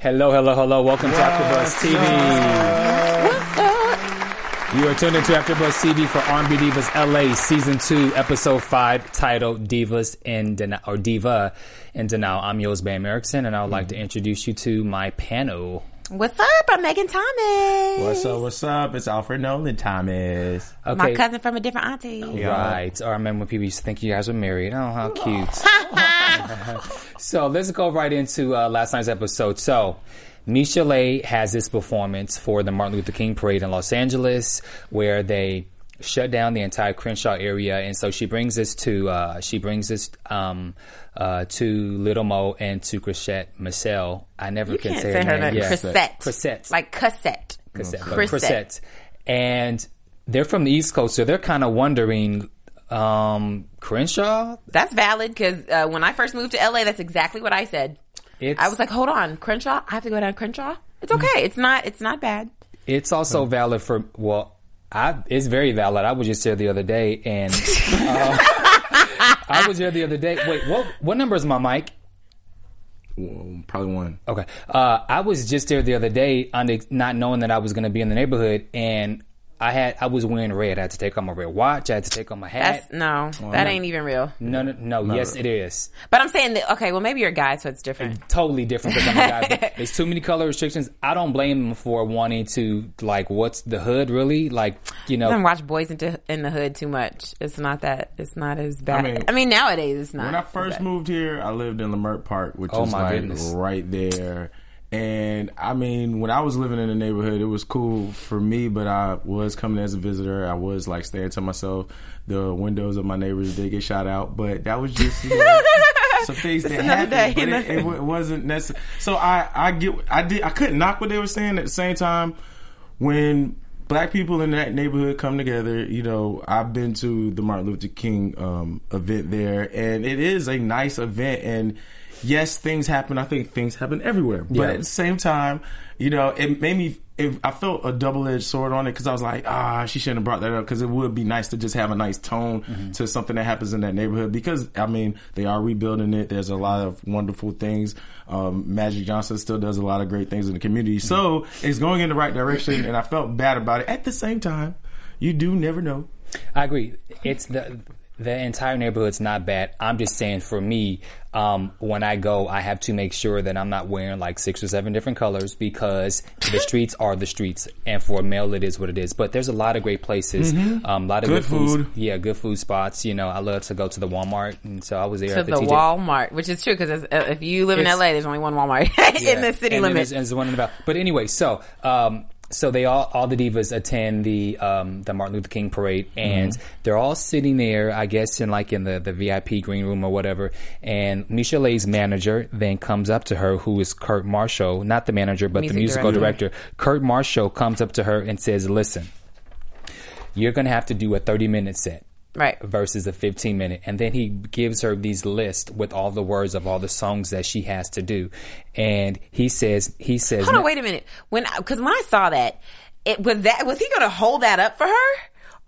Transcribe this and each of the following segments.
Hello, hello, hello. Welcome to AfterBuzz TV. You are tuned into AfterBuzz TV for R&B Divas LA Season 2, Episode 5, titled Divas in Denial, or Diva in Denial. I'm yours, Bam Erickson, and I would like to introduce you to my panel. What's up? I'm Megan Thomas. What's up? What's up? It's Alfred Nolan Thomas. Okay. My cousin from a different auntie. Right. Or I remember when people used to think you guys were married. Oh, how cute. so let's go right into uh, last night's episode. So, Michel'le has this performance for the Martin Luther King Parade in Los Angeles, where they shut down the entire Crenshaw area, and so she brings this to uh, she brings this um, uh, to Little Mo and to Chrisette Michele. I never You can can't say say her her name. Yeah. Chrisette. Chrisette. Like cassette. Chrisette, but Chrisette. Chrisette. And they're from the East Coast, so they're kind of wondering, um, Crenshaw? That's valid because uh, when I first moved to LA, that's exactly what I said. It's, I was like, hold on, Crenshaw. I have to go down Crenshaw. It's okay. It's not. It's not bad. it's also valid for, well, I, it's very valid. I was just there the other day and, uh, I was there the other day. Wait, what, what number is my mic? Probably one. Okay. Uh, I was just there the other day, not knowing that I was going to be in the neighborhood, and I had I was wearing red. I had to take off my red watch. I had to take off my hat. That's no. that ain't even real. no, no, no. Yes, it is. But I'm saying that. Okay, well, maybe you're a guy, so it's different. totally different because I'm a guy. But there's too many color restrictions. I don't blame them for wanting to like what's the hood really like. You I know, watch Boys into in the Hood too much. It's not that. It's not as bad. I mean, mean- nowadays it's not. When I first bad. moved here, I lived in Leimert Park, which Oh, is my like goodness. right there. And I mean, when I was living in the neighborhood, it was cool for me, but I was coming as a visitor. I was like staying to myself. The windows of my neighbors did get shot out, but that was just you know, some things that happened. day, but it, it, it wasn't necessary. So I, I get, I did, I couldn't knock what they were saying at the same time. When black people in that neighborhood come together, you know, I've been to the Martin Luther King um, event there, and it is a nice event. And yes, things happen. I think things happen everywhere, but Yeah. at the same time, you know, it made me. It, I felt a double edged sword on it because I was like, ah, she shouldn't have brought that up because it would be nice to just have a nice tone Mm-hmm. to something that happens in that neighborhood because I mean they are rebuilding it. There's a lot of wonderful things. Um, Magic Johnson still does a lot of great things in the community, so it's going in the right direction. And I felt bad about it. At the same time, you do never know. I agree. It's the the entire neighborhood's not bad. I'm just saying for me, um, when I go, I have to make sure that I'm not wearing like six or seven different colors because the streets are the streets, and for a male, it is what it is. But there's a lot of great places, um, a lot of good, Good food. Yeah, good food spots. You know, I love to go to the Walmart, and so I was there to at the, the. Walmart, which is true because if you live in It's- LA, there's only one Walmart in the city limits. There's, there's one in the. But anyway, so um, so they all all the divas attend the um, the Martin Luther King parade, and they're all sitting there, I guess, in like in the the VIP green room or whatever. And Michelle's manager then comes up to her, who is Kurt Marshall, not the manager, but Music the musical director. director. Kurt Marshall comes up to her and says, "Listen, you're gonna have to do a 30 minute set." Right. versus a 15 minute and then he gives her these lists with all the words of all the songs that she has to do and he says he says Hold on, wait a minute. When because when I saw that, it was that was he going to hold that up for her?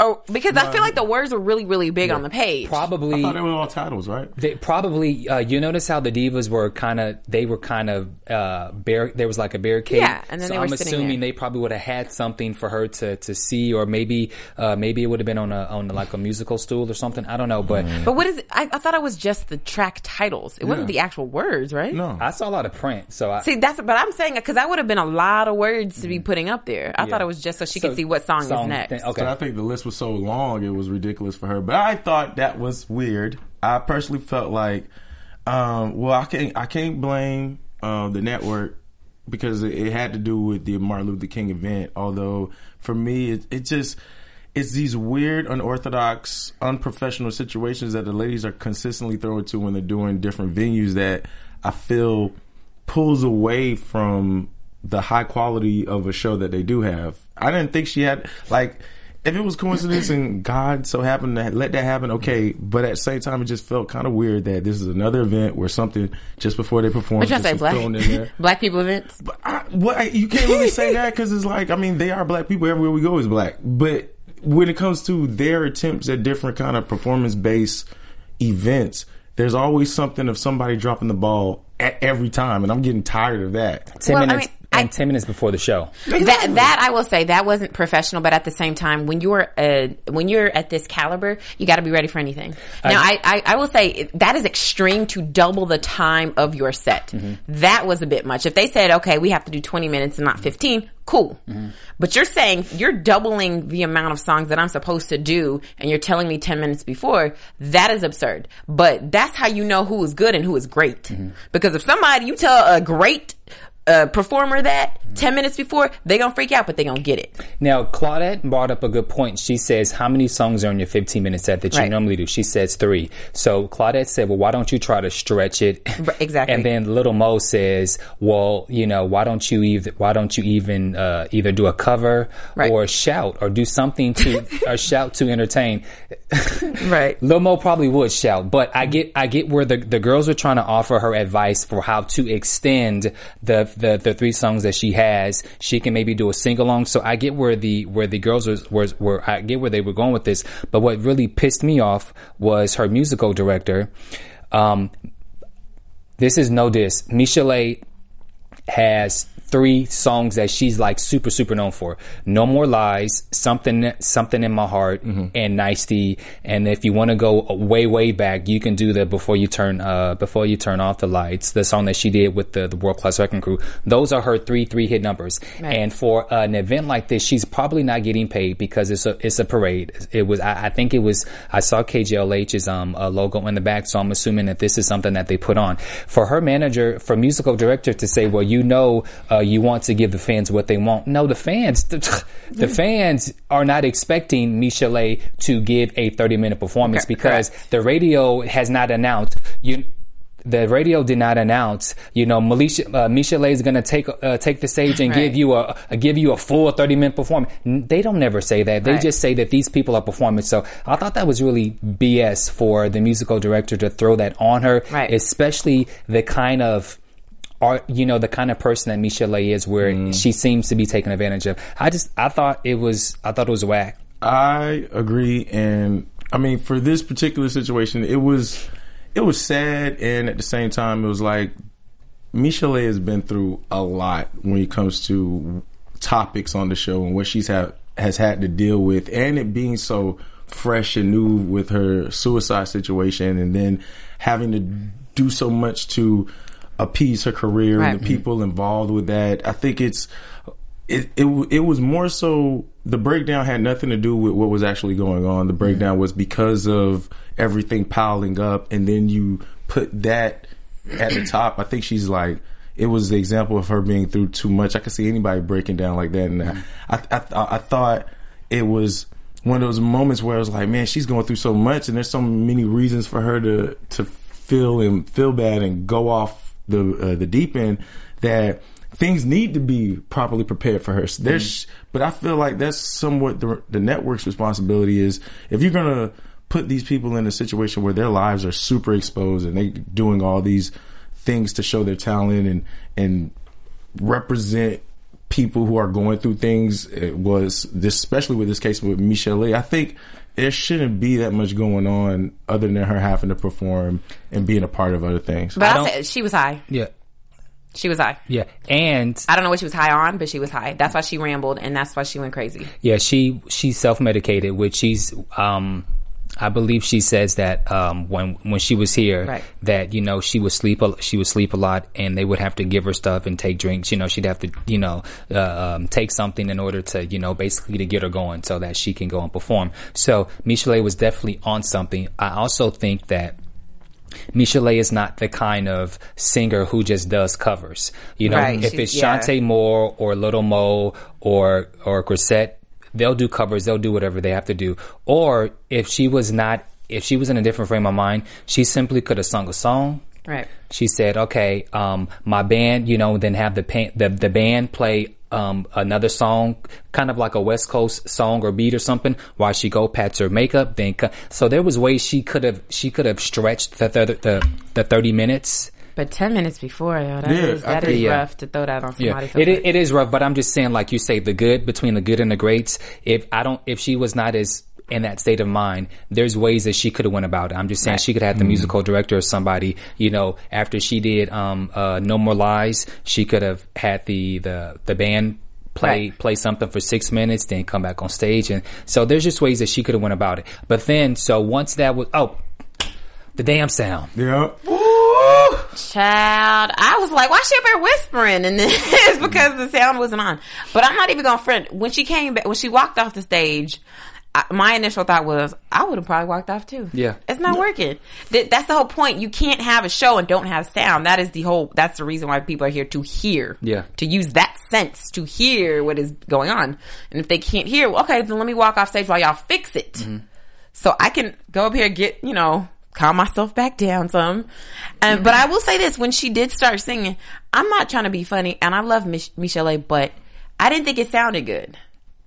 Or because I feel like the words were really really big on the page. probably I thought they were all titles, right? they probably uh, you notice how the divas were kind of they were kind of uh bar- there was like a barricade Yeah, and then so they were i'm sitting assuming there. they probably would have had something for her to to see or maybe uh maybe it would have been on a on like a musical stool or something i don't know but But what is it? I, I thought it was just the track titles. It wasn't the actual words, right? No. i saw a lot of print so i See, that's but I'm saying because that would have been a lot of words to be putting up there. I thought it was just so she could see what song, song is next. thing- okay But I think the list was was so long, it was ridiculous for her. But I thought that was weird. I personally felt like, um, well, I can't I can't blame uh, the network because it, it had to do with the Martin Luther King event. Although for me, it, it just it's these weird, unorthodox, unprofessional situations that the ladies are consistently thrown to when they're doing different venues that I feel pulls away from the high quality of a show that they do have. I didn't think she had like if it was coincidence and God so happened to let that happen, okay. But at the same time, it just felt kind of weird that this is another event where something just before they perform What you just say, black thrown in there. black people events? But I, what you can't really say that because it's like I mean they are black people everywhere we go is black. But when it comes to their attempts at different kind of performance based events, there's always something of somebody dropping the ball at every time, and I'm getting tired of that. Ten Well, I minutes mean, and I- ten minutes before the show. That that I will say that wasn't professional, but at the same time, when you're uh, when you're at this caliber, you got to be ready for anything. Now, I, I I will say that is extreme to double the time of your set. Mm-hmm. That was a bit much. If they said, okay, we have to do 20 minutes and not mm-hmm. 15, cool. Mm-hmm. But you're saying you're doubling the amount of songs that I'm supposed to do, and you're telling me 10 minutes before. That is absurd. But that's how you know who is good and who is great. Because if somebody you tell a great uh, performer that 10 minutes before, they gonna freak out, but they gonna get it. Now, Claudette brought up a good point. She says, How many songs are on your 15 minute set that you Right. normally do? She says three. So Claudette said, Well, why don't you try to stretch it? Exactly. And then Little Mo says, Well, you know, why don't you either, why don't you even, uh, either do a cover Right. or shout or do something to, or shout to entertain? Right. Lil Mo probably would shout, but I get I get where the, the girls are trying to offer her advice for how to extend the, the the three songs that she has. She can maybe do a sing along. So I get where the where the girls were, were I get where they were going with this. But what really pissed me off was her musical director. Um, this is no diss. Michel'le has three songs that she's like super super known for. No more lies, something something in my heart, and Nicety. And if you want to go way way back, you can do the before you turn uh before you turn off the lights, the song that she did with the, the World Class Wreckin' Cru. Those are her three three hit numbers. And for an event like this, she's probably not getting paid because it's a it's a parade. It was I, I think it was I saw KJLH's um uh, logo in the back, so I'm assuming that this is something that they put on. For her manager, for musical director to say, well, you know, uh, you want to give the fans what they want. No, the fans, the, the fans are not expecting Michel'le to give a 30 minute performance Okay, because correct. the radio has not announced you. The radio did not announce, you know, Militia, uh, Michel'le is going to take uh, take the stage and Right. give you a, a give you a full thirty minute performance. N- They don't never say that. They Right. just say that these people are performing. So I thought that was really BS for the musical director to throw that on her, Right. especially the kind of are you know the kind of person that Michel'le is, where Mm. she seems to be taken advantage of. I just I thought it was I thought it was whack. I agree, and I mean for this particular situation, it was it was sad, and at the same time, it was like Michel'le has been through a lot when it comes to topics on the show and what she's had has had to deal with, and it being so fresh and new with her suicide situation, and then having to do so much to appease her career Right. and the people involved with that. I think it's it, it it was more so the breakdown had nothing to do with what was actually going on. The breakdown was because of everything piling up, and then you put that at the top. I think she's like it was the example of her being through too much. I could see anybody breaking down like that, and I I, I, I thought it was one of those moments where I was like, man, she's going through so much, and there's so many reasons for her to to feel and feel bad and go off the uh, the deep end that things need to be properly prepared for her. There's, but I feel like that's somewhat the, the network's responsibility is if you're gonna put these people in a situation where their lives are super exposed and they doing all these things to show their talent and and represent people who are going through things. It was this, especially with this case with Michelle. Lee. I think there shouldn't be that much going on other than her having to perform and being a part of other things. But I, don't- said she was high. Yeah, She was high. yeah, and I don't know what she was high on, but she was high. That's why she rambled, and that's why she went crazy. Yeah, she she's self medicated, which she's um I believe she says that um, when when she was here, Right. that you know she would sleep a, she would sleep a lot, and they would have to give her stuff and take drinks. You know, she'd have to you know uh, um, take something in order to you know basically to get her going so that she can go and perform. So Michel'le was definitely on something. I also think that. Michel'le is not the kind of singer who just does covers. You know, Right, if it's yeah. Chanté Moore or Little Mo or or Chrisette, they'll do covers. They'll do whatever they have to do. Or if she was not, if she was in a different frame of mind, she simply could have sung a song. Right. She said, "Okay, um, my band, you know, then have the pan- the the band play." Um, another song, kind of like a West Coast song or beat or something, while she go pats her makeup. Then, co- so there was ways she could have she could have stretched the the, the the thirty minutes But ten minutes before, yo, that Yeah, is I that think- is Yeah. rough to throw that on somebody. so it, quick. i- it is rough, but I'm just saying, like you say, the good between the good and the greats. If I don't, if she was not as in that state of mind, there's ways that she could have went about it. I'm just saying she could have had the musical director or somebody, you know, after she did um uh No More Lies, she could have had the the the band play Right. play something for six minutes, then come back on stage, and so there's just ways that she could have went about it. But then, so once that was oh, the damn sound. Yeah. Child, I was like, why she up here whispering? And then it's because the sound wasn't on. But I'm not even gonna front. When she came back, when she walked off the stage, I, my initial thought was, I would have probably walked off too. Yeah. It's not working. Th- that's the whole point. You can't have a show and don't have sound. That is the whole, that's the reason why people are here to hear. Yeah. To use that sense to hear what is going on. And if they can't hear, well, okay, then let me walk off stage while y'all fix it. Mm-hmm. So I can go up here, get, you know, calm myself back down some. Um, But I will say this, when she did start singing, I'm not trying to be funny and I love Mich- Michelle, but I didn't think it sounded good.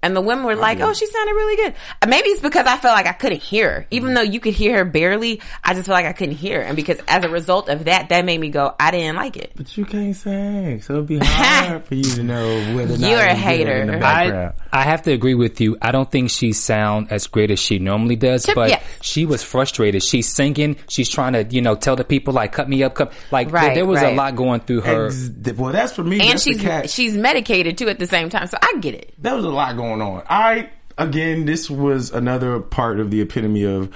And the women were like, oh, she sounded really good. Uh, Maybe it's because I felt like I couldn't hear her. Even though you could hear her barely, I just felt like I couldn't hear her. And because as a result of that, that made me go, I didn't like it. But you can't sing, so it'd be hard for you to know whether or not You're a hater. in the I- I, I have to agree with you. I don't think she sound as great as she normally does, Tip- but yes. she was frustrated. She's singing. She's trying to, you know, tell the people like, cut me up, cut. Like there- Right, there, was right. a lot going through her. Ex- well, that's for me. And that's the she's, she's medicated too at the same time. So I get it. There was a lot going on. I again, this was another part of the epitome of,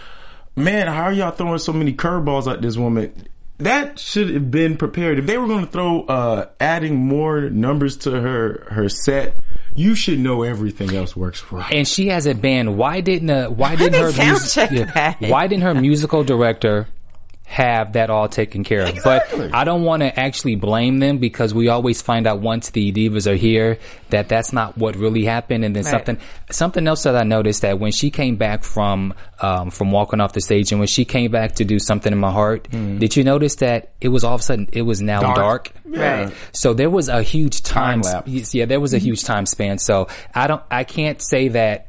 man, how are y'all throwing so many curveballs at this woman? That should have been prepared. If they were going to throw uh adding more numbers to her her set, you should know everything else works for her. and she has a band. Why didn't uh, why didn't her mus- check that. why didn't her musical director have that all taken care of? Exactly. But I don't want to actually blame them because we always find out once the divas are here that that's not what really happened. And then Right. something something else that I noticed that when she came back from um, from walking off the stage and when she came back to do something in my heart, did you notice that it was all of a sudden it was now Dark. dark? Yeah. Right. So there was a huge time, Time lapse. yeah, there was a huge time span. So I don't, I can't say that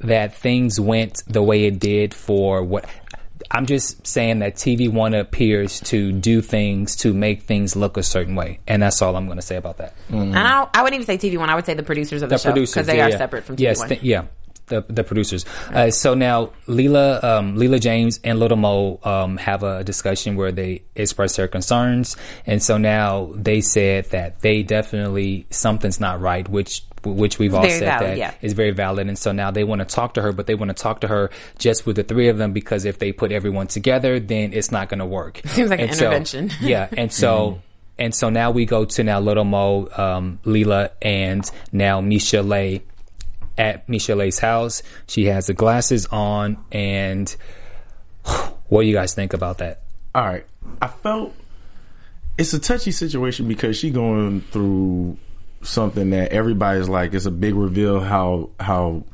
that things went the way it did for what. I'm just saying that TV One appears to do things to make things look a certain way, and that's all I'm going to say about that. And I, don't, I wouldn't even say TV One. I would say the producers of the, The show because they yeah, are yeah. separate from TV yes, One. th- yeah, the the producers. Uh, so now Leela, um, Leela James and Little Mo um, have a discussion where they express their concerns, and so now they said that they definitely something's not right, which which we've all Very said valid, that yeah. is very valid, and so now they want to talk to her, but they want to talk to her just with the three of them because if they put everyone together, then it's not going to work. Seems like an And so- intervention. yeah, and so. And so now we go to now Little Mo, um, Leela, and now Michel'le at Michelle's house. She has the glasses on, and what do you guys think about that? All right. I felt it's a touchy situation because she going through something that everybody's like it's a big reveal how how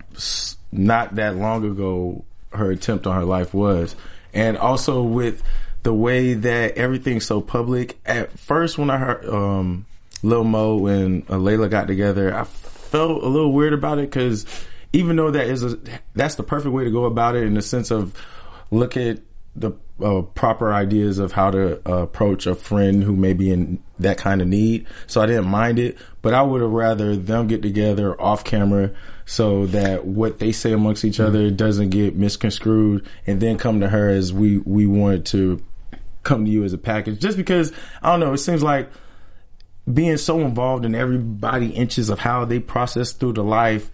not that long ago her attempt on her life was and also with the way that everything's so public at first when I heard um Lil Mo and Layla got together I felt a little weird about it cuz even though that is a that's the perfect way to go about it in the sense of look at the uh, proper ideas of how to uh, approach a friend who may be in that kind of need. So I didn't mind it, but I would have rather them get together off camera so that what they say amongst each other doesn't get misconstrued and then come to her as we, we wanted to come to you as a package. Just because, I don't know, it seems like being so involved in everybody inches of how they process through the life,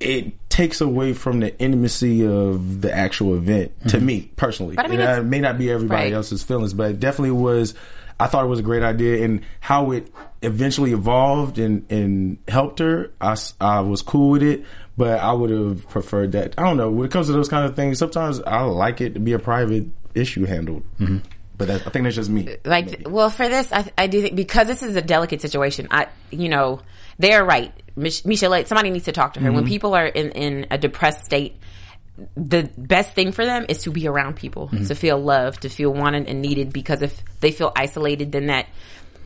it takes away from the intimacy of the actual event to mm-hmm. me personally. I mean, And it may not be everybody Right. else's feelings, but it definitely was. I thought it was a great idea, and how it eventually evolved and and helped her. I, I was cool with it, but I would have preferred that. I don't know. When it comes to those kind of things, sometimes I like it to be a private issue handled. Mm-hmm. But that, I think that's just me. like well for this I, I do think because this is a delicate situation i you know they're right. Mich- michelle somebody needs to talk to her. When mm-hmm. people are in, in a depressed state the best thing for them is to be around people mm-hmm. to feel loved to feel wanted and needed because if they feel isolated then that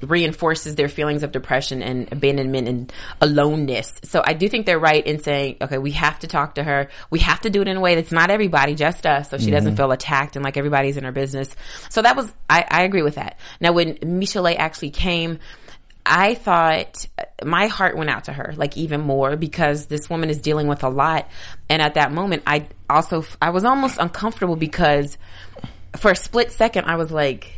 reinforces their feelings of depression and abandonment and aloneness. So I do think they're right in saying, okay, we have to talk to her. We have to do it in a way that's not everybody, just us, so she mm-hmm. doesn't feel attacked and like everybody's in her business. So that was, I, I agree with that. Now when Michelle actually came, I thought my heart went out to her, like even more because this woman is dealing with a lot. And at that moment, I also, I was almost uncomfortable because for a split second, I was like,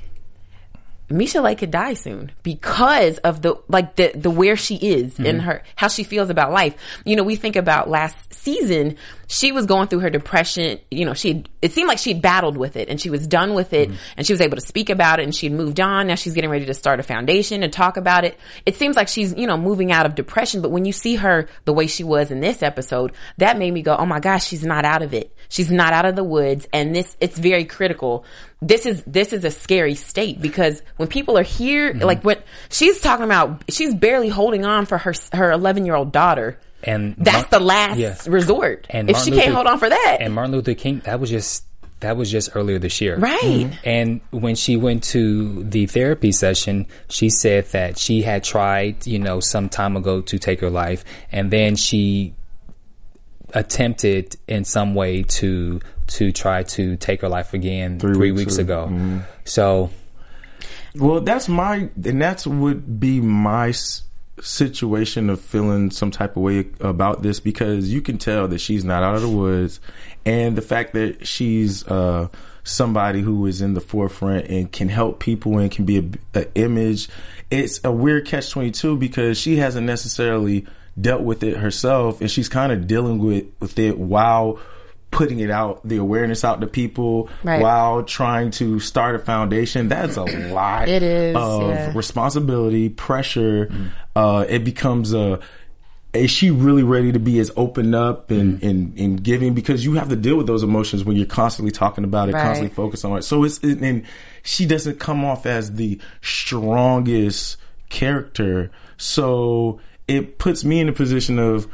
Michelle could die soon because of the like the the where she is in mm-hmm. her how she feels about life. You know, we think about last season, she was going through her depression. You know, she it seemed like she'd battled with it and she was done with it mm-hmm. and she was able to speak about it and she'd moved on. Now she's getting ready to start a foundation and talk about it. It seems like she's you know moving out of depression. But when you see her the way she was in this episode, that made me go, oh my gosh, she's not out of it. She's not out of the woods, and this it's very critical. This is this is a scary state because when people are here, mm-hmm. like what she's talking about, she's barely holding on for her her eleven year old daughter. And That's Mar- the last Yeah. resort. And if Martin she can't hold on for that, And Martin Luther King, that was just that was just earlier this year. right? Mm-hmm. And when she went to the therapy session, she said that she had tried, you know, some time ago to take her life, and then she attempted in some way to to try to take her life again three, weeks weeks, ago. ago. So Well, that's my, and that's would be my s- situation of feeling some type of way about this because you can tell that she's not out of the woods, and the fact that she's uh, somebody who is in the forefront and can help people and can be a, a image. It's a weird catch twenty two because she hasn't necessarily dealt with it herself, and she's kind of dealing with with it while putting it out, the awareness out to people Right. while trying to start a foundation. That's a lot It is, of yeah. responsibility, pressure. Uh, it becomes a, is she really ready to be as open up and, and, and giving? Because you have to deal with those emotions when you're constantly talking about it, Right. constantly focused on it. So it's, and she doesn't come off as the strongest character. So it puts me in a position of,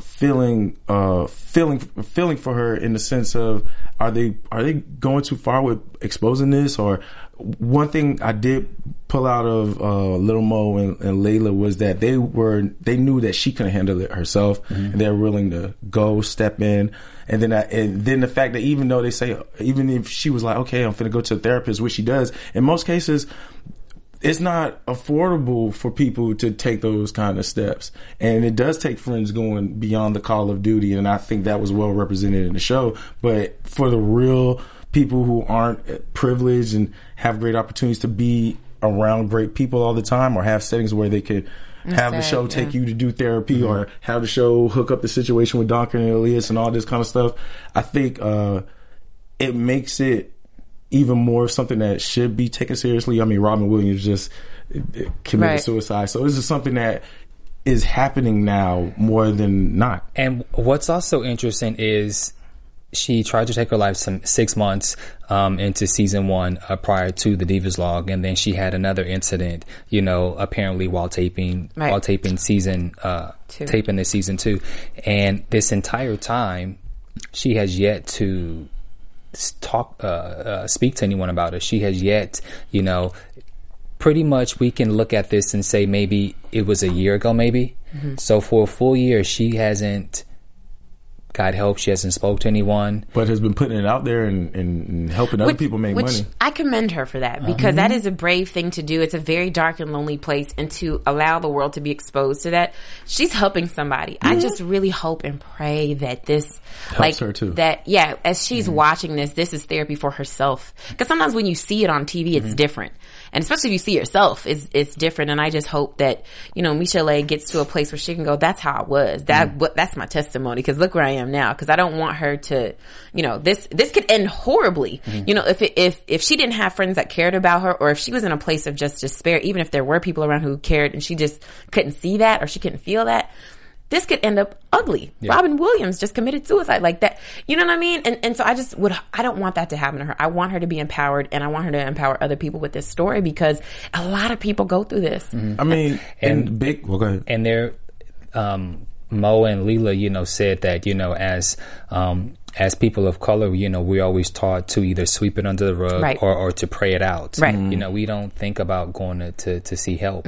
feeling uh feeling feeling for her in the sense of are they are they going too far with exposing this or one thing I did pull out of uh Little Mo and, and Layla was that they were they knew that she couldn't handle it herself and they're willing to go step in and then I, and then the fact that even though they say even if she was like okay I'm gonna go to a therapist which she does in most cases it's not affordable for people to take those kind of steps. And it does take friends going beyond the call of duty. And I think that was well represented in the show. But for the real people who aren't privileged and have great opportunities to be around great people all the time or have settings where they could have the sad, show yeah. take you to do therapy or have the show hook up the situation with Duncan and Elias and all this kind of stuff. I think, uh, it makes it even more something that should be taken seriously. I mean, Robin Williams just uh, committed Right. suicide, so this is something that is happening now more than not. And what's also interesting is she tried to take her life some six months um, into season one uh, prior to the Divas log, and then she had another incident. You know, apparently while taping Right. while taping season uh, taping the season two, and this entire time she has yet to talk uh, uh, speak to anyone about it. She has yet, you know, pretty much we can look at this and say maybe it was a year ago, maybe. Mm-hmm. So for a full year, she hasn't got help. She hasn't spoke to anyone. But has been putting it out there and, and, and helping other Which- people make which money. Uh-huh. I commend her for that because that uh-huh. is a brave thing to do. It's a very dark and lonely place, and to allow the world to be exposed to that, she's helping somebody. I mm-hmm. just really hope and pray that this like her, too. that yeah, as she's mm-hmm. watching this, this is therapy for herself. Because sometimes when you see it on TV, it's mm-hmm. different. And especially if you see yourself, it's, it's different. And I just hope that, you know, Michelle gets to a place where she can go, that's how I was. That, what, that's my testimony. Cause look where I am am now because I don't want her to, you know, this this could end horribly. Mm-hmm. You know, if it, if if she didn't have friends that cared about her, or if she was in a place of just despair, even if there were people around who cared and she just couldn't see that or she couldn't feel that. This could end up ugly. Robin Williams just committed suicide like that. You know what I mean? And and so I just would I don't want that to happen to her. I want her to be empowered and I want her to empower other people with this story because a lot of people go through this. Mm-hmm. I mean, and, big. Well, go ahead. and there, um, Mo and Leela, you know, said that you know as um, as people of color, you know, we're always taught to either sweep it under the rug Right. or, or to pray it out. Right. Mm-hmm. You know, we don't think about going to to, to see help,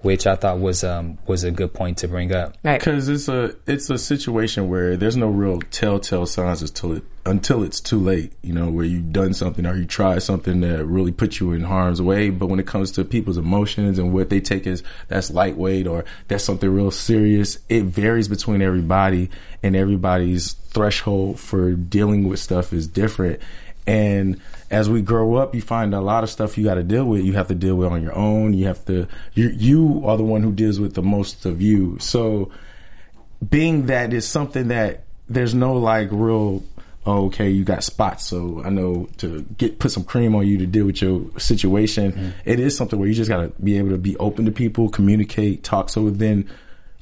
which I thought was um was a good point to bring up. Right. Because it's a it's a situation where there's no real telltale signs until it until it's too late. You know, where you've done something or you tried something that really put you in harm's way. But when it comes to people's emotions and what they take as that's lightweight or that's something real serious, it varies between everybody, and everybody's threshold for dealing with stuff is different. And as we grow up, you find a lot of stuff you got to deal with. You have to deal with on your own. You have to. You you are the one who deals with the most of you. So being that is something that there's no like real oh, okay you got spots so i know to get put some cream on you to deal with your situation mm-hmm. It is something where you just got to be able to be open to people communicate talk so then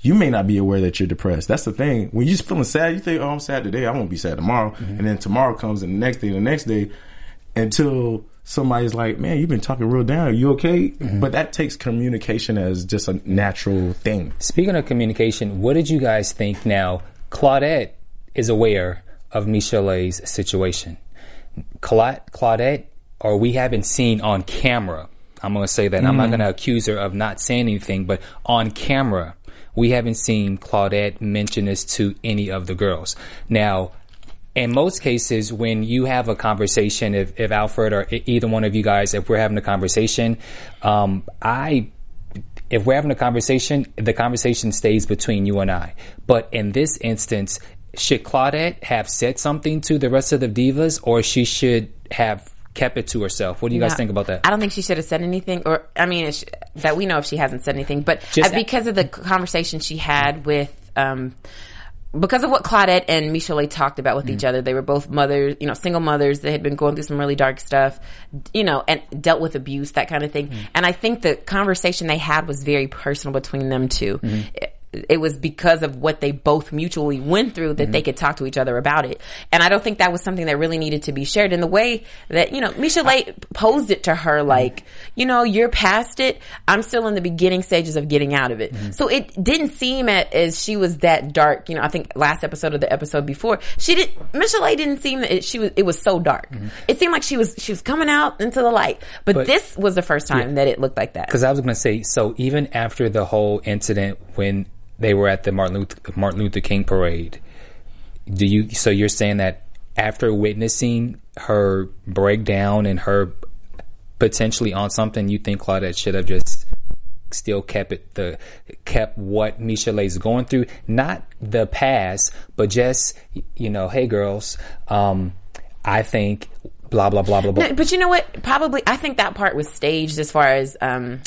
you may not be aware that you're depressed. That's the thing. When you're just feeling sad you think oh i'm sad today. I won't be sad tomorrow. Mm-hmm. And then tomorrow comes and the next day and the next day until somebody's like man you've been talking real down. Are you okay? Mm-hmm. But that takes communication as just a natural thing. Speaking of communication, what did you guys think? Now, Claudette is aware of Michelle's situation. Cla- Claudette, or we haven't seen on camera. I'm going to say that. I'm not mm-hmm. going to accuse her of not saying anything, but on camera, we haven't seen Claudette mention this to any of the girls. Now, in most cases, when you have a conversation, if, if Alfred or either one of you guys, if we're having a conversation, um, I if we're having a conversation, the conversation stays between you and I. But in this instance, should Claudette have said something to the rest of the divas, or she should have kept it to herself? What do you guys think about that? I don't think she should have said anything, or I mean, that we know if she hasn't said anything, but Just- because of the conversation she had with, um, because of what Claudette and Michelle talked about with each Mm. other, they were both mothers, you know, single mothers. They had been going through some really dark stuff, you know, and dealt with abuse, that kind of thing. Mm. And I think the conversation they had was very personal between them 2 Mm-hmm. It, was because of what they both mutually went through that Mm-hmm. they could talk to each other about it. And I don't think that was something that really needed to be shared in the way that, you know, Michelle posed it to her Mm-hmm. like, you know, you're past it. I'm still in the beginning stages of getting out of it. Mm-hmm. So it didn't seem at, as she was that dark. You know, I think last episode of the episode before, she didn't Michelle didn't seem that it, she was, it was so dark. It seemed like she was, she was coming out into the light. But, Mm-hmm. But- this was the first time that it looked like that. Because I was going to say, so even after the whole incident when they were at the Martin Luther, Martin Luther King parade, do you? So you're saying that after witnessing her breakdown and her potentially on something, you think Claudette should have just still kept it the kept what Michelle is going through, not the past, but just you know, hey girls, um, I think blah blah blah blah blah. No, but you know what? Probably, I think that part was staged as far as um,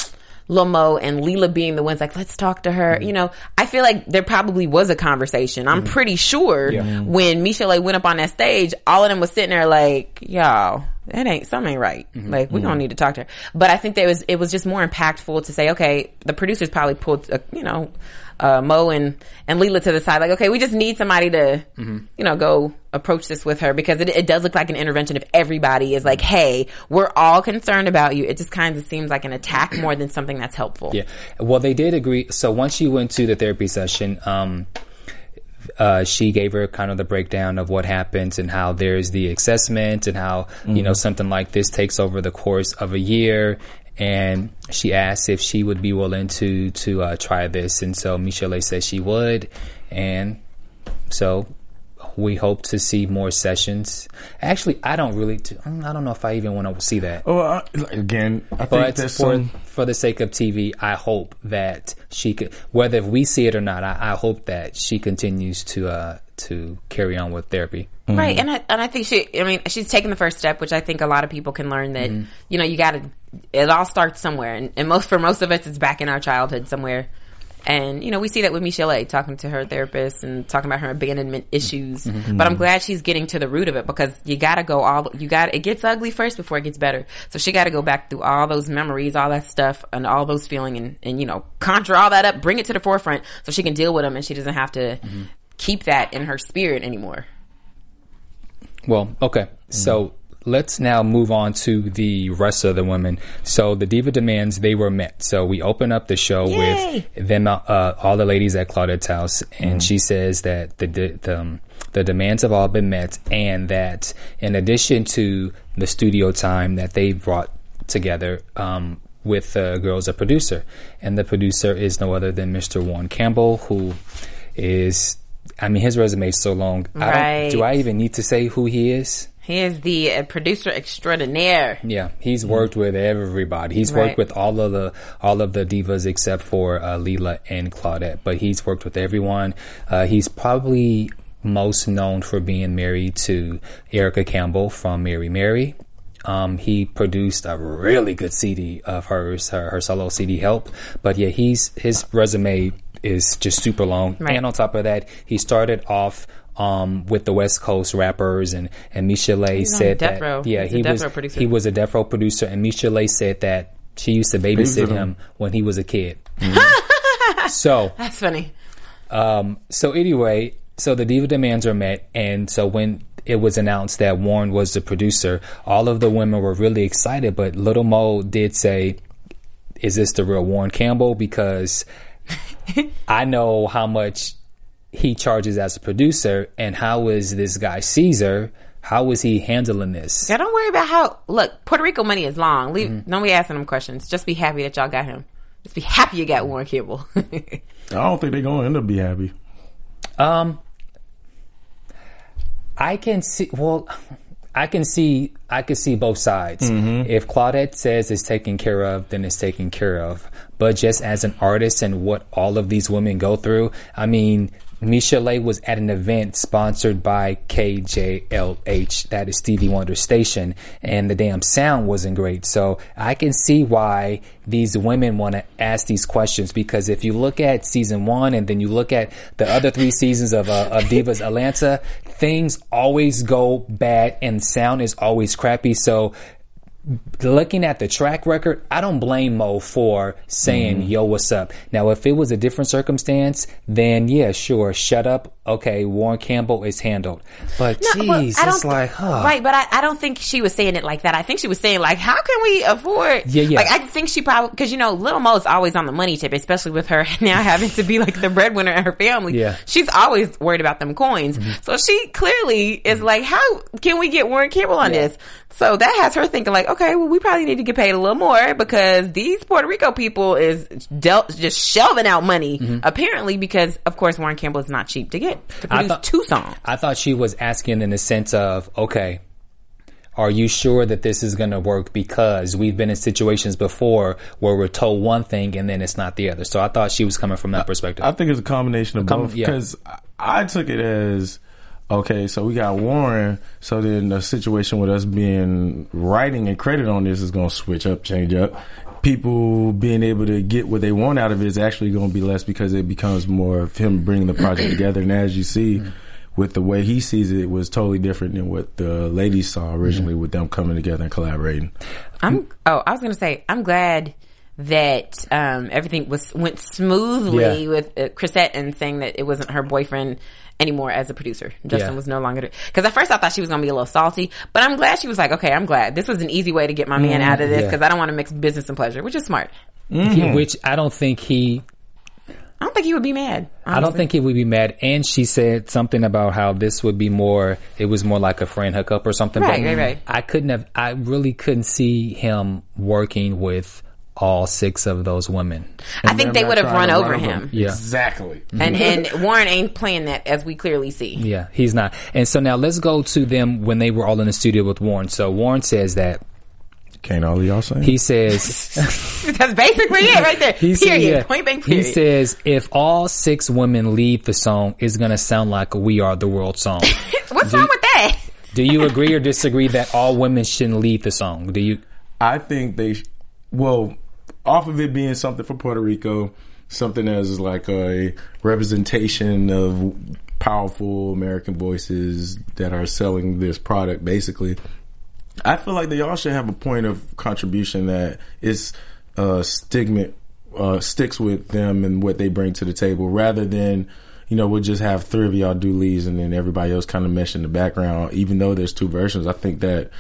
Lomo and Leela being the ones like, let's talk to her. Mm-hmm. You know, I feel like there probably was a conversation. I'm mm-hmm. pretty sure mm-hmm. when Michelle went up on that stage, all of them was sitting there like, y'all, that ain't something ain't right. Like we don't need to talk to her. But I think it was it was just more impactful to say, okay, the producers probably pulled, uh, you know, uh, Mo and and Leela to the side, like, okay, we just need somebody to, you know, go approach this with her because it, it does look like an intervention if everybody is like, hey, we're all concerned about you. It just kind of seems like an attack more than something that's helpful. Yeah. Well, they did agree. So once she went to the therapy session, um, uh, she gave her kind of the breakdown of what happens and how there's the assessment and how, you know, something like this takes over the course of a year. And she asked if she would be willing to, to, uh, try this. And so Michelle said she would. And so we hope to see more sessions. Actually, I don't really, I don't know if I even want to see that. Well, I, again, I think But there's for some. for the sake of TV, I hope that she could, whether if we see it or not, I, I hope that she continues to uh, to carry on with therapy. Right, and I, and I think she, I mean, she's taken the first step, which I think a lot of people can learn that you know you got to. It all starts somewhere, and, and most for most of us, it's back in our childhood somewhere. And you know, we see that with Michelle A. talking to her therapist and talking about her abandonment issues. Mm-hmm. But I'm glad she's getting to the root of it because you got to go all you got. It gets ugly first before it gets better. So she got to go back through all those memories, all that stuff, and all those feeling, and, and you know, conjure all that up, bring it to the forefront, so she can deal with them, and she doesn't have to Mm-hmm. keep that in her spirit anymore. Well, okay. So let's now move on to the rest of the women. So the diva demands they were met. So we open up the show Yay! with them, uh, all the ladies at Claudette's house, and she says that the the, the, um, the demands have all been met, and that in addition to the studio time that they brought together. Um, with the girls, a producer, and the producer is no other than Mr. Warren Campbell, who is, I mean, his resume is so long. I Right. don't, do I even need to say who he is? He is the uh, producer extraordinaire. Yeah, he's worked with everybody. He's Right. worked with all of the all of the divas except for uh, Leela and Claudette. But he's worked with everyone. Uh, he's probably most known for being married to Erica Campbell from Mary Mary. Um, he produced a really good CD of hers, her, her solo CD Help. But yeah, he's his resume is just super long. Right. And on top of that, he started off um, with the West Coast rappers and and Michelle on said Death that Row. yeah He's he Death was he was a Death Row producer and Michelle said that she used to babysit Babysit him. him when he was a kid. so That's funny. um, so anyway, so the diva demands are met, and so when it was announced that Warren was the producer, all of the women were really excited. But Little Mo did say, "Is this the real Warren Campbell?" Because I know how much he charges as a producer, and how is this guy Caesar? How is he handling this? Yeah, don't worry about how. Look, Puerto Rico money is long. Leave, Mm-hmm. Don't be asking him questions. Just be happy that y'all got him. Just be happy you got Warren Campbell. I don't think they're gonna end up be happy. Um, I can see. Well, I can see. I can see both sides. If Claudette says it's taken care of, then it's taken care of. But just as an artist and what all of these women go through, I mean, Michelle was at an event sponsored by KJLH, that is Stevie Wonder station, and the damn sound wasn't great. So I can see why these women want to ask these questions because if you look at season one and then you look at the other three seasons of, uh, of Divas Atlanta, things always go bad and sound is always crappy. So looking at the track record, I don't blame Mo for saying, yo, what's up? Now, if it was a different circumstance, then yeah, sure, shut up. Okay, Warren Campbell is handled. But No, well, geez, I it's like, huh. right, but I, I don't think she was saying it like that. I think she was saying like, how can we afford? Yeah, yeah. Like I think she probably because you know Little Mo is always on the money tip, especially with her now having to be like the breadwinner in her family. Yeah. Mm-hmm. she's always worried about them coins. So she clearly is like, how can we get Warren Campbell on this? So that has her thinking like, okay, well, we probably need to get paid a little more because these Puerto Rico people is dealt just shelving out money Mm-hmm. apparently because of course Warren Campbell is not cheap to get to I produce thought- two songs. I thought she was asking in the sense of, okay, are you sure that this is going to work? Because we've been in situations before where we're told one thing and then it's not the other. So I thought she was coming from that perspective. I think it's a combination of com- both yeah. because I took it as okay. So we got Warren. So then the situation with us being writing and credit on this is going to switch up, change up. People being able to get what they want out of it is actually going to be less because it becomes more of him bringing the project together. And as you see. With the way he sees it, it was totally different than what the ladies saw originally with them coming together and collaborating. I'm. Oh, I was gonna say I'm glad that um, everything was went smoothly Yeah. with uh, Chrisette and saying that it wasn't her boyfriend anymore as a producer. Justin Yeah. was no longer because at first I thought she was gonna be a little salty, but I'm glad she was like, okay, I'm glad this was an easy way to get my man out of this Mm, yeah. because I don't want to mix business and pleasure, which is smart. Yeah, Which I don't think he I don't think he would be mad. I don't think he would be mad. And she said something about how this would be more, it was more like a friend hookup or something. Right, but right, right. I couldn't have, I really couldn't see him working with all six of those women. I think they would have trying run over run him. Yeah. Exactly. Mm-hmm. And and Warren ain't playing that as we clearly see. Yeah, he's not. And so now let's go to them when they were all in the studio with Warren. So Warren says that Can't all of y'all say? he says, That's basically it right there. he said- period. yeah. Point blank He says, if all six women leave the song, it's going to sound like a We Are the World song. What's wrong with that? Do you agree or disagree that all women shouldn't leave the song? Do you? I think they, sh- well, off of it being something for Puerto Rico, something as like a representation of powerful American voices that are selling this product, basically. I feel like they all should have a point of contribution that is uh, stigma uh, sticks with them and what they bring to the table, rather than you know we'll just have three of y'all do leads and then everybody else kind of mesh in the background. Even though there's two versions, I think that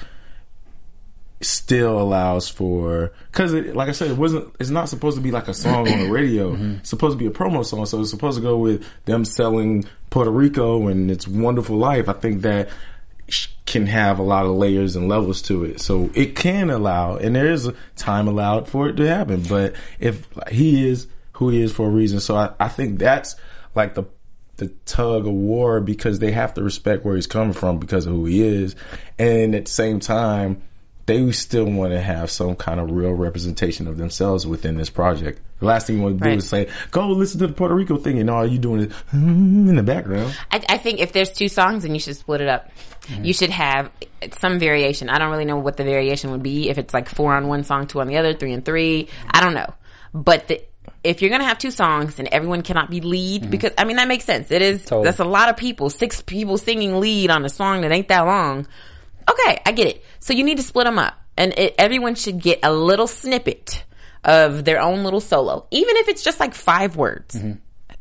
still allows for because like I said, it wasn't. It's not supposed to be like a song on the radio. Mm-hmm. It's supposed to be a promo song, so it's supposed to go with them selling Puerto Rico and its wonderful life. I think that can have a lot of layers and levels to it, so it can allow, and there is a time allowed for it to happen. But if he is who he is for a reason, so I, I think that's like the the tug of war because they have to respect where he's coming from because of who he is, and at the same time they still want to have some kind of real representation of themselves within this project. The last thing you want to do Right. is say, "Go listen to the Puerto Rico thing," and all you're doing is in the background. I, I think if there's two songs, then you should split it up. Mm-hmm. You should have some variation. I don't really know what the variation would be. If it's like four on one song, two on the other, three and three. I don't know. But the, if you're gonna have two songs and everyone cannot be lead, mm-hmm. because I mean that makes sense. It is Totally. that's a lot of people. Six people singing lead on a song that ain't that long. Okay, I get it. So you need to split them up, and it, everyone should get a little snippet of their own little solo, even if it's just like five words. Mm-hmm.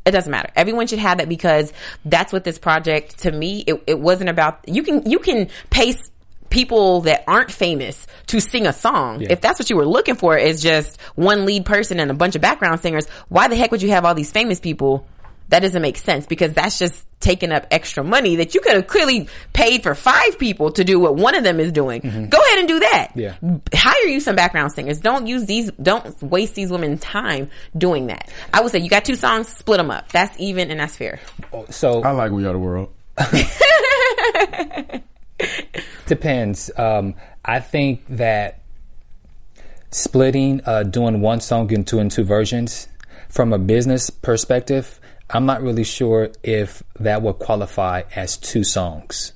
It doesn't matter. Everyone should have that because that's what this project to me. It, it wasn't about you can you can pay people that aren't famous to sing a song. If that's what you were looking for, is just one lead person and a bunch of background singers. Why the heck would you have all these famous people? That doesn't make sense because that's just taking up extra money that you could have clearly paid for five people to do what one of them is doing. Go ahead and do that. Yeah. Hire you some background singers. Don't use these, don't waste these women's time doing that. I would say you got two songs, split them up. That's even and that's fair. So I like We Are the World. Depends. Um, I think that splitting, uh, doing one song into in two versions, from a business perspective, I'm not really sure if that would qualify as two songs.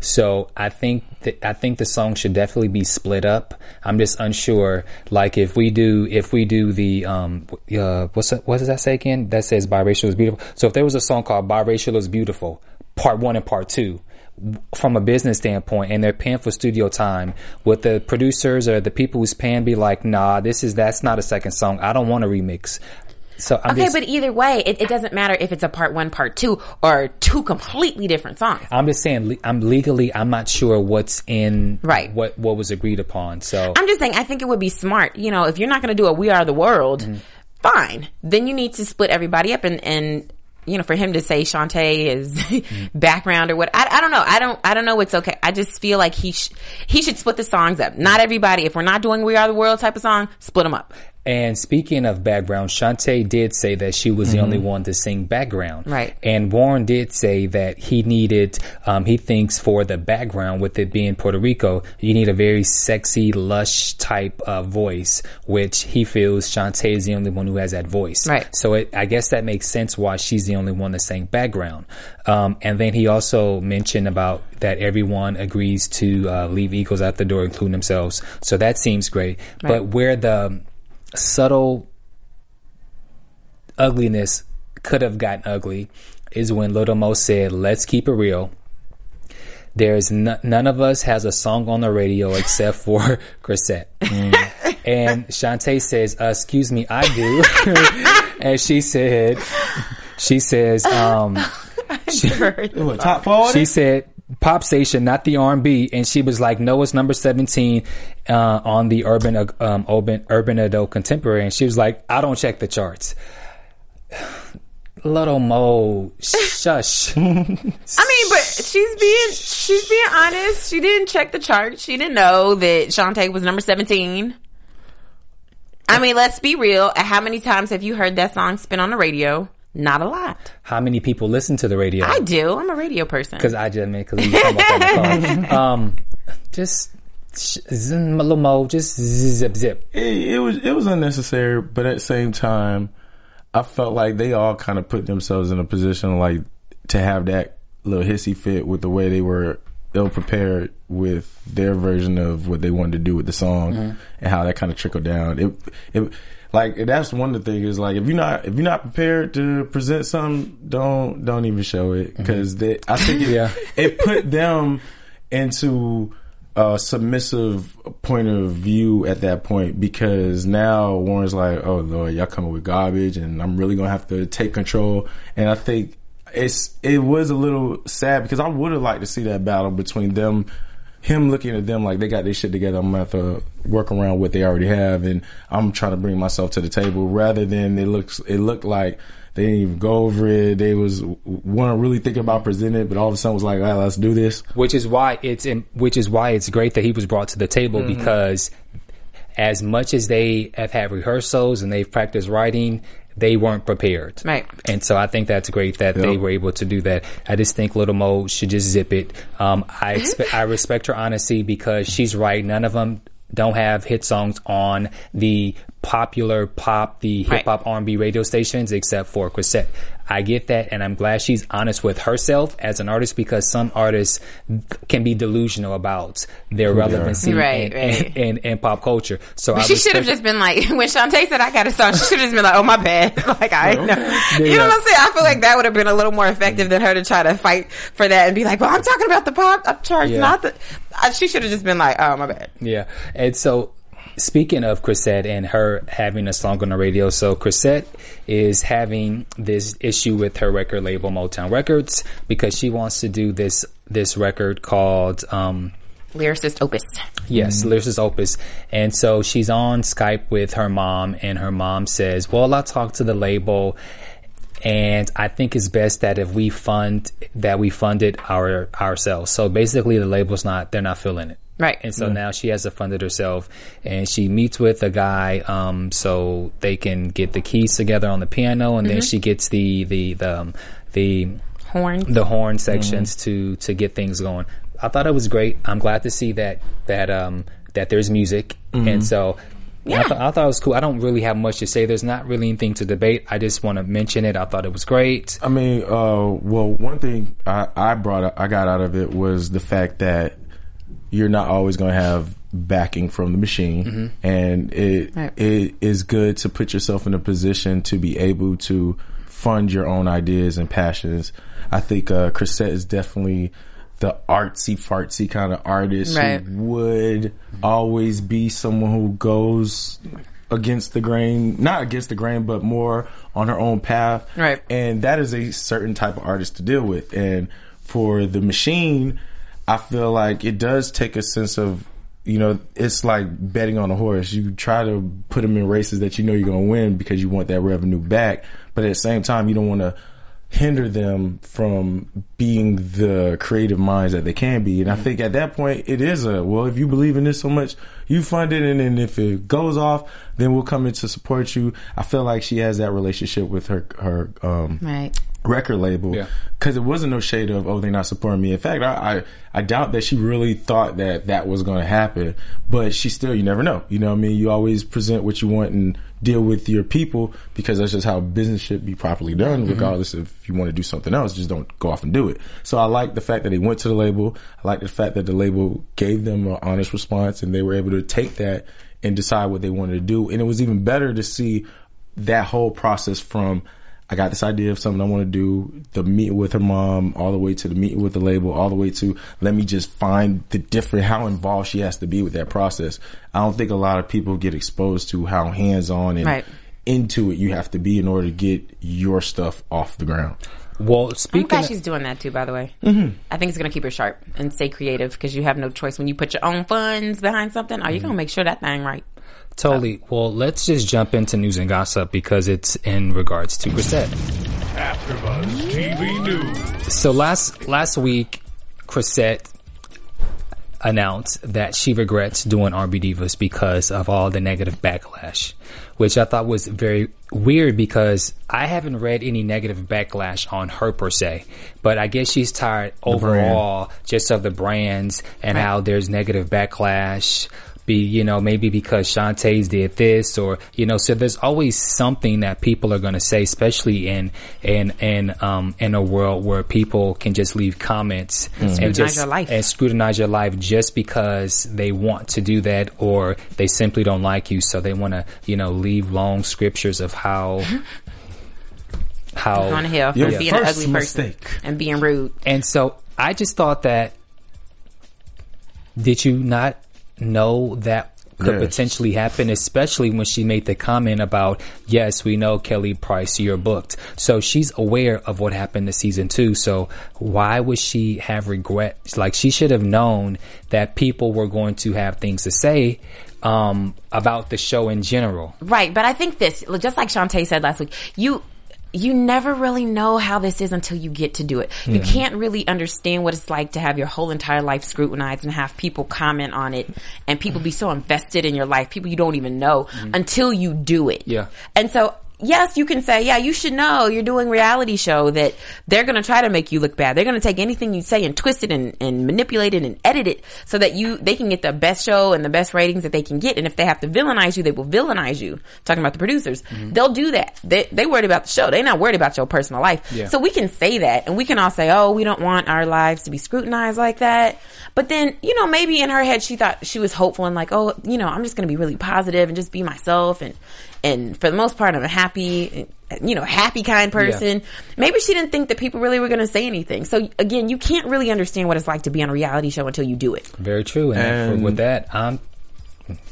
So I think that I think the song should definitely be split up. I'm just unsure. Like if we do if we do the um uh what's that, what does that say again? That says biracial is beautiful. So if there was a song called biracial is beautiful, part one and part two, from a business standpoint, and they're paying for studio time, would the producers or the people who's paying be like, nah, this is that's not a second song. I don't want a remix. So I'm Okay, just, but either way, it, it doesn't matter if it's a part one, part two, or two completely different songs. I'm just saying, I'm legally, I'm not sure what's in Right. what what was agreed upon. So I'm just saying, I think it would be smart. You know, if you're not going to do a We Are the World, Mm-hmm. fine. Then you need to split everybody up and, and, you know, for him to say Chanté is Mm-hmm. background or what, I, I don't know. I don't, I don't know what's okay. I just feel like he, sh- he should split the songs up. Not everybody. If we're not doing We Are the World type of song, split them up. And speaking of background, Chanté did say that she was the only one to sing background. Right. And Warren did say that he needed, um, he thinks for the background, with it being Puerto Rico, you need a very sexy, lush type of voice, which he feels Chanté is the only one who has that voice. Right. So it, I guess that makes sense why she's the only one that sang background. Um, and then he also mentioned about that everyone agrees to uh, leave Eagles at the door, including themselves. So that seems great. Right. But where the subtle ugliness could have gotten ugly is when Little Mo said, "Let's keep it real." There's n- none of us has a song on the radio except for Chrisette. And Chanté says, uh, "Excuse me, I do." and she said, "She says, um, What, top forty? she said." Pop station, not the R&B, and she was like, "No, it's number seventeen uh, on the urban, uh, um, urban, urban adult contemporary." And she was like, "I don't check the charts." Little Mo, shush. I mean, but she's being she's being honest. She didn't check the chart. She didn't know that Chanté was number seventeen. I mean, let's be real. How many times have you heard that song spin on the radio? Not a lot. How many people listen to the radio? I do. I'm a radio person. Because I just mean, because we talking about that the car. Um, just sh- zim, Little Mo, just zip zip. it, it was it was unnecessary, but at the same time, I felt like they all kind of put themselves in a position like to have that little hissy fit with the way they were ill prepared with their version of what they wanted to do with the song Mm-hmm. and how that kind of trickled down. It, it, like that's one of the things is like if you're not if you're not prepared to present something, don't don't even show it because they I think it, Mm-hmm. Yeah. it put them into a submissive point of view at that point because now Warren's like, oh Lord, y'all coming with garbage and I'm really gonna have to take control. And I think it's it was a little sad because I would have liked to see that battle between them. Him looking at them like they got their shit together, I'm gonna have to work around what they already have, and I'm trying to bring myself to the table. Rather than it looks, it looked like they didn't even go over it. They was want to really think about presenting it, but all of a sudden was like, "Ah, let's do this." which is why it's in, which is why it's great that he was brought to the table Mm-hmm. because as much as they have had rehearsals and they've practiced writing, they weren't prepared. Right. And so I think that's great that they were able to do that. I just think Little Mo should just zip it. Um, I Mm-hmm. I respect her honesty because she's right. None of them don't have hit songs on the popular pop, the hip hop R&B radio stations except for Chrisette. I get that and I'm glad she's honest with herself as an artist because some artists can be delusional about their relevancy Right, in, right. In, in, in pop culture. So I She should have just been like, when Chanté said I got a song, she should have just been like, oh my bad. like I know. You Yeah. know what I'm saying? I feel like that would have been a little more effective than her to try to fight for that and be like, well, I'm talking about the pop up charts, Yeah. not the. Uh, she should have just been like, oh my bad. Yeah. And so speaking of Chrisette and her having a song on the radio, so Chrisette is having this issue with her record label Motown Records because she wants to do this this record called um Lyricist Opus. Yes, Lyricist Opus. And so she's on Skype with her mom, and her mom says, Well, I'll talk to the label. And I think it's best that if we fund, that we fund it our, ourselves. So basically the label's not, they're not feeling it. Right. And so now she has to fund it herself and she meets with a guy, um, so they can get the keys together on the piano and then she gets the, the, the, um, the, Horns. the horn sections to to get things going. I thought it was great. I'm glad to see that that um that there's music, and so. I, Yeah. th- I thought it was cool. I don't really have much to say. There's not really anything to debate. I just want to mention it. I thought it was great. I mean, uh, well, one thing I, I brought, I got out of it was the fact that you're not always going to have backing from the machine, and it Right. it is good to put yourself in a position to be able to fund your own ideas and passions. I think uh, Chrisette is definitely the artsy fartsy kind of artist Right. who would always be someone who goes against the grain, not against the grain, but more on her own path. Right. And that is a certain type of artist to deal with. And for the machine, I feel like it does take a sense of, you know, it's like betting on a horse. You try to put them in races that you know you're going to win because you want that revenue back. But at the same time, you don't want to hinder them from being the creative minds that they can be. And I think at that point, it is a, well, if you believe in this so much, you fund it. And then if it goes off, then we'll come in to support you. I feel like she has that relationship with her, her, um, Right. Record label Yeah. because it wasn't no shade of oh they're not supporting me. In fact, I I, I doubt that she really thought that that was going to happen. But she still, you never know. You know, what I mean, you always present what you want and deal with your people because that's just how business should be properly done. Mm-hmm. Regardless if you want to do something else, just don't go off and do it. So I like the fact that they went to the label. I like the fact that the label gave them an honest response and they were able to take that and decide what they wanted to do. And it was even better to see that whole process from I got this idea of something I want to do, the meeting with her mom, all the way to the meeting with the label, all the way to let me just find the different, how involved she has to be with that process. I don't think a lot of people get exposed to how hands on and Right. into it you have to be in order to get your stuff off the ground. Well, I'm glad of- she's doing that too, by the way. Mm-hmm. I think it's going to keep her sharp and stay creative because you have no choice. When you put your own funds behind something, are you going to make sure that thing right? Totally. Well, let's just jump into news and gossip because it's in regards to Chrisette. AfterBuzz TV News. So last last week, Chrisette announced that she regrets doing R&B Divas because of all the negative backlash, which I thought was very weird because I haven't read any negative backlash on her per se, but I guess she's tired overall just of the brands and Right. how there's negative backlash. Be, you know, maybe because Chanté's did this or, you know, so there's always something that people are going to say, especially in, in, in, um, in a world where people can just leave comments and Scrutinize just, your life. and scrutinize your life just because they want to do that or they simply don't like you. So they want to, you know, leave long scriptures of how, how, Going to hell for Your being an first ugly person mistake. and being rude. And so I just thought that did you not know that could Yes. potentially happen, especially when she made the comment about, yes, we know Kelly Price, you're booked. So she's aware of what happened to season two. So why would she have regret? Like she should have known that people were going to have things to say um, about the show in general. Right, but I think this, just like Chanté said last week, you you never really know how this is until you get to do it. You can't really understand what it's like to have your whole entire life scrutinized and have people comment on it and people be so invested in your life, people you don't even know mm-hmm. until you do it. Yeah. And so yes, you can say, yeah, you should know you're doing reality show that they're going to try to make you look bad. They're going to take anything you say and twist it and, and manipulate it and edit it so that you, they can get the best show and the best ratings that they can get. And if they have to villainize you, they will villainize you. Talking about the producers, mm-hmm. they'll do that. They, they worried about the show. They're not worried about your personal life. Yeah. So we can say that and we can all say, oh, we don't want our lives to be scrutinized like that. But then, you know, maybe in her head, she thought she was hopeful and like, oh, you know, I'm just going to be really positive and just be myself. And, and for the most part, I'm a happy, you know, happy kind person. Maybe she didn't think that people really were going to say anything. So again, you can't really understand what it's like to be on a reality show until you do it. Very true. And, uh, And- with that, I'm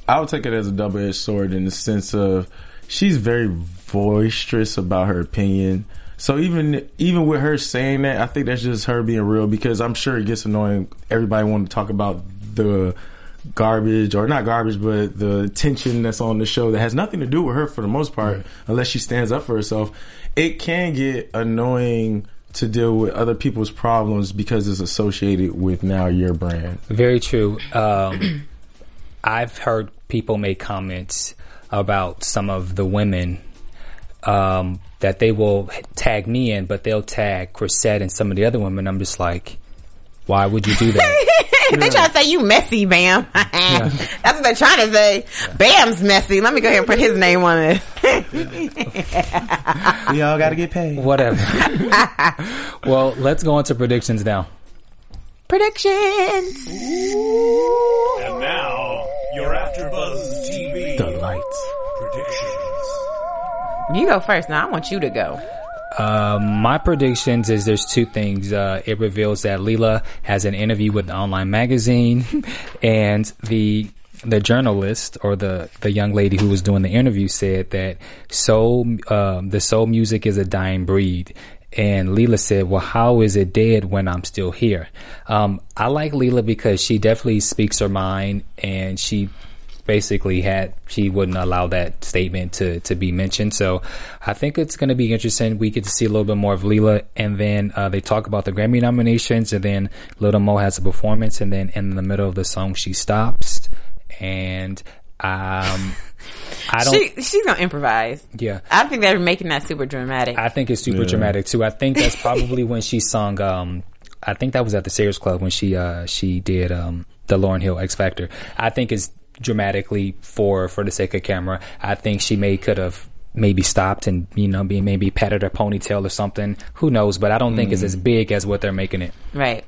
I would take it as a double edged sword in the sense of she's very boisterous about her opinion. So even even with her saying that, I think that's just her being real because I'm sure it gets annoying. Everybody want to talk about the garbage or not garbage, but the tension that's on the show that has nothing to do with her for the most part, unless she stands up for herself. It can get annoying to deal with other people's problems because it's associated with now your brand. Very true. Um, I've heard people make comments about some of the women um, that they will tag me in, but they'll tag Chrisette and some of the other women. I'm just like, why would you do that? they try to say you messy, Bam. That's what they're trying to say. Bam's messy. Let me go ahead and put his name on it. We all got to get paid. Whatever. well, let's go into predictions now. Predictions. And now, your AfterBuzz TV The lights. predictions. You go first. Now I want you to go. Uh, my predictions is there's two things. Uh, it reveals that Leela has an interview with the online magazine, and the the journalist or the the young lady who was doing the interview said that soul um, the soul music is a dying breed. And Leela said, "Well, how is it dead when I'm still here?" Um, I like Leela because she definitely speaks her mind, and she basically had she wouldn't allow that statement to to be mentioned. So I think it's going to be interesting. We get to see a little bit more of Leela, and then uh, they talk about the Grammy nominations, and then Little Mo has a performance, and then in the middle of the song she stops, and um, I don't. She she's gonna improvise. yeah. I think they're making that super dramatic. I think it's super Yeah. dramatic too. I think that's probably when she sung. Um, I think that was at the Sayers Club when she uh she did um the Lauryn Hill X Factor. I think it's dramatically for for the sake of camera. I think she may could have maybe stopped and you know be maybe patted her ponytail or something. Who knows? But I don't think it's as big as what they're making it. Right.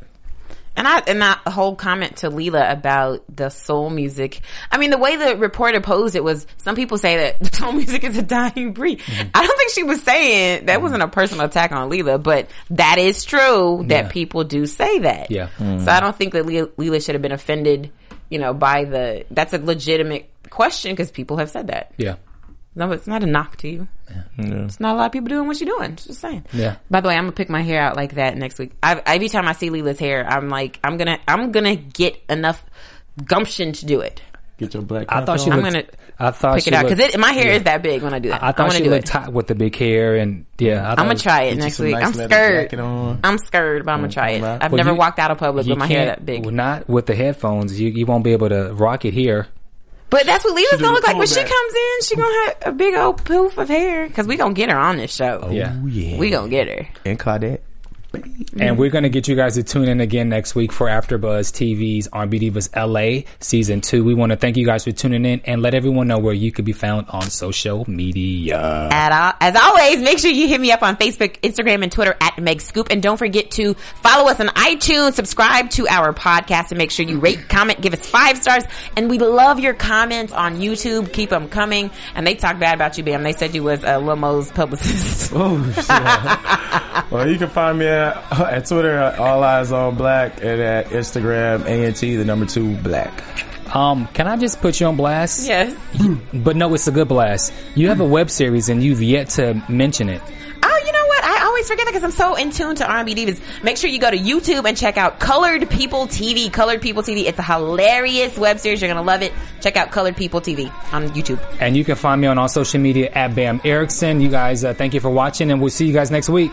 And I and that whole comment to Leela about the soul music. I mean, the way the reporter posed it was some people say that soul music is a dying breed. Mm-hmm. I don't think she was saying that wasn't a personal attack on Leela, but that is true that Yeah. people do say that. Yeah. So I don't think that Le- Leela should have been offended, you know, by the. That's a legitimate question because people have said that. Yeah. No, it's not a knock to you. Yeah, It's not a lot of people doing what you're doing. Just saying. Yeah. By the way, I'm gonna pick my hair out like that next week. I, every time I see Leela's hair, I'm like, I'm gonna, I'm gonna get enough gumption to do it. Get your black. I thought she I'm looked. gonna I thought Pick she it out because my hair is that big when I do that. I I thought want to she do looked it. hot with the big hair and yeah. I I'm gonna try it next week. nice I'm scared. I'm scared, but I'm gonna try it. I've Well, never you- walked out of public with my hair that big. well, Not with the headphones. You you won't be able to rock it here. But that's what Leela's gonna look like when she comes in. She gonna have a big old poof of hair because we gonna get her on this show. Oh, yeah. Oh, yeah. We gonna get her. and Claudette. And we're going to get you guys to tune in again next week for AfterBuzz TV's R&B Divas LA season two. We want to thank you guys for tuning in and let everyone know where you could be found on social media. At all, as always, make sure you hit me up on Facebook, Instagram, and Twitter at Meg Scoop. And don't forget to follow us on iTunes, subscribe to our podcast, and make sure you rate, comment, give us five stars. And we love your comments on YouTube. Keep them coming. And they talk bad about you, Bam. They said you was a Lil Mo's publicist. Oh, shit. well, you can find me at, at Twitter, All Eyes on Black, and at Instagram, ANT, the number two, Black. Um, can I just put you on blast? yes. But no, it's a good blast. You have a web series and you've yet to mention it. Oh, you know what? I always forget that because I'm so in tune to R&B divas. Make sure you go to YouTube and check out Colored People TV. Colored People TV. It's a hilarious web series. You're gonna love it. Check out Colored People TV on YouTube. And you can find me on all social media at Bam Erickson. You guys, uh, thank you for watching and we'll see you guys next week.